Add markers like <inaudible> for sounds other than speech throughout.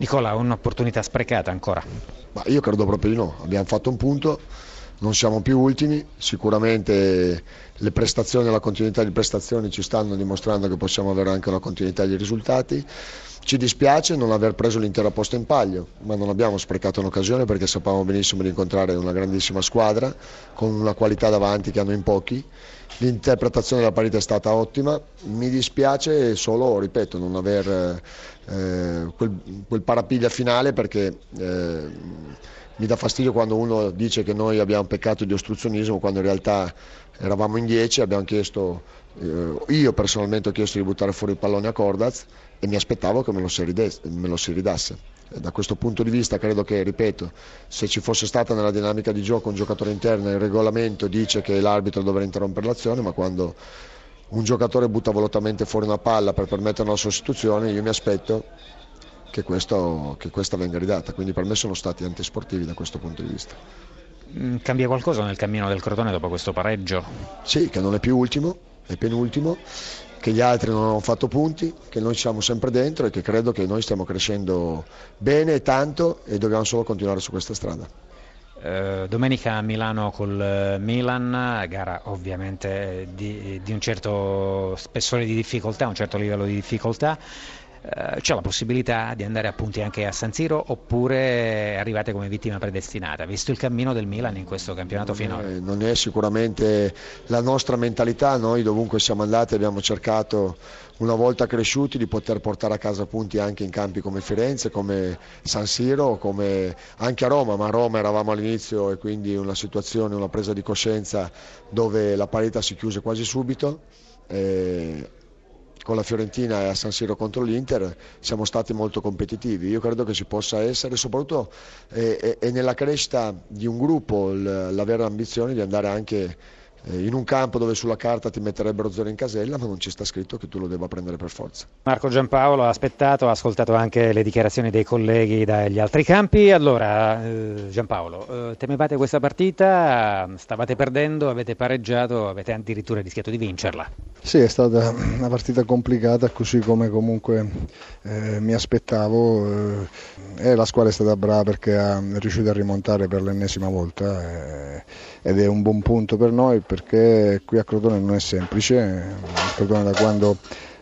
Nicola, un'opportunità sprecata ancora? Ma io credo proprio di no, abbiamo fatto un punto, non siamo più ultimi, sicuramente le prestazioni e la continuità di prestazioni ci stanno dimostrando che possiamo avere anche una continuità di risultati. Ci dispiace non aver preso l'intera posta in palio, ma non abbiamo sprecato un'occasione perché sapevamo benissimo di incontrare una grandissima squadra con una qualità davanti che hanno in pochi. L'interpretazione della partita è stata ottima, mi dispiace solo, ripeto, non aver eh, quel, quel, parapiglia finale perché eh, mi dà fastidio quando uno dice che noi abbiamo peccato di ostruzionismo quando in realtà eravamo in 10, abbiamo chiesto, eh, io personalmente ho chiesto di buttare fuori il pallone a Cordaz e mi aspettavo che me lo si, rides- me lo si ridasse. Da questo punto di vista credo che, ripeto, se ci fosse stata nella dinamica di gioco un giocatore interno, il regolamento dice che l'arbitro dovrà interrompere l'azione, ma quando un giocatore butta volutamente fuori una palla per permettere una sostituzione, io mi aspetto che, questo, che questa venga ridata. Quindi per me sono stati antisportivi da questo punto di vista. Mm, cambia qualcosa nel cammino del Crotone dopo questo pareggio? Sì, che non è più ultimo, è penultimo, che gli altri non hanno fatto punti, che noi siamo sempre dentro e che credo che noi stiamo crescendo bene e tanto e dobbiamo solo continuare su questa strada. Uh, domenica a Milano col Milan, gara ovviamente di, di un certo spessore di difficoltà, un certo livello di difficoltà. Eh, c'è la possibilità di andare appunti anche a San Siro oppure arrivate come vittima predestinata, visto il cammino del Milan in questo campionato finale? Non è sicuramente la nostra mentalità, noi dovunque siamo andati abbiamo cercato una volta cresciuti di poter portare a casa punti anche in campi come Firenze, come San Siro, come anche a Roma, ma a Roma eravamo all'inizio e quindi una situazione, una presa di coscienza dove la parità si chiuse quasi subito. Eh, con la Fiorentina e a San Siro contro l'Inter siamo stati molto competitivi. Io credo che ci possa essere, soprattutto è, è nella crescita di un gruppo, l'avere l'ambizione di andare anche in un campo dove sulla carta ti metterebbero zero in casella, ma non ci sta scritto che tu lo debba prendere per forza. Marco Giampaolo ha aspettato, ha ascoltato anche le dichiarazioni dei colleghi dagli altri campi. Allora, eh, Giampaolo, eh, temevate questa partita, stavate perdendo, avete pareggiato, avete addirittura rischiato di vincerla. Sì, è stata una partita complicata, così come comunque eh, mi aspettavo. Eh, e la squadra è stata brava perché è riuscita a rimontare per l'ennesima volta eh, ed è un buon punto per noi perché qui a Crotone non è semplice, Crotone da quando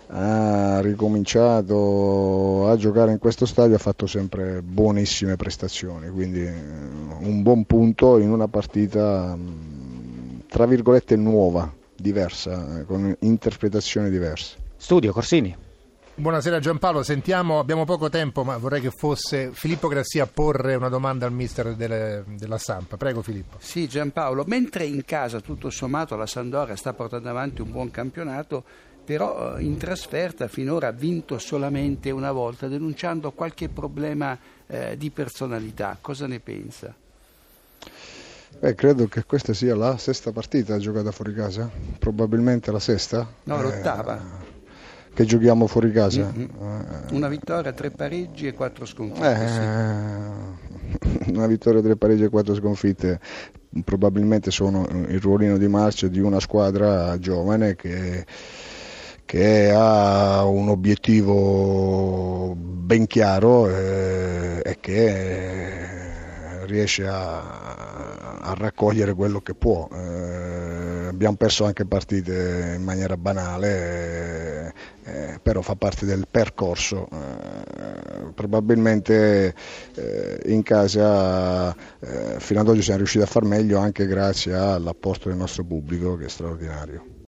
ha ricominciato a giocare in questo stadio ha fatto sempre buonissime prestazioni, quindi eh, un buon punto in una partita mm, tra virgolette nuova, diversa, con interpretazioni diverse. Studio Corsini. Buonasera Giampaolo, sentiamo, abbiamo poco tempo ma vorrei che fosse Filippo Grassia a porre una domanda al mister delle, della Sampa. Prego Filippo. Sì Giampaolo, mentre in casa tutto sommato la Sandoria sta portando avanti un buon campionato, però eh, in trasferta finora ha vinto solamente una volta denunciando qualche problema eh, di personalità. Cosa ne pensa? Beh, credo che questa sia la sesta partita giocata fuori casa, probabilmente la sesta. No, l'ottava. Eh, che giochiamo fuori casa. Mm-hmm. Una vittoria, tre pareggi e quattro sconfitte. Eh, sì. <laughs> Una vittoria, tre pareggi e quattro sconfitte probabilmente sono il ruolino di marcia di una squadra giovane che, che ha un obiettivo ben chiaro eh, e che riesce a, a, raccogliere quello che può. Eh, abbiamo perso anche partite in maniera banale eh, però fa parte del percorso. Eh, probabilmente eh, in casa eh, fino ad oggi siamo riusciti a far meglio anche grazie all'apposto del nostro pubblico che è straordinario.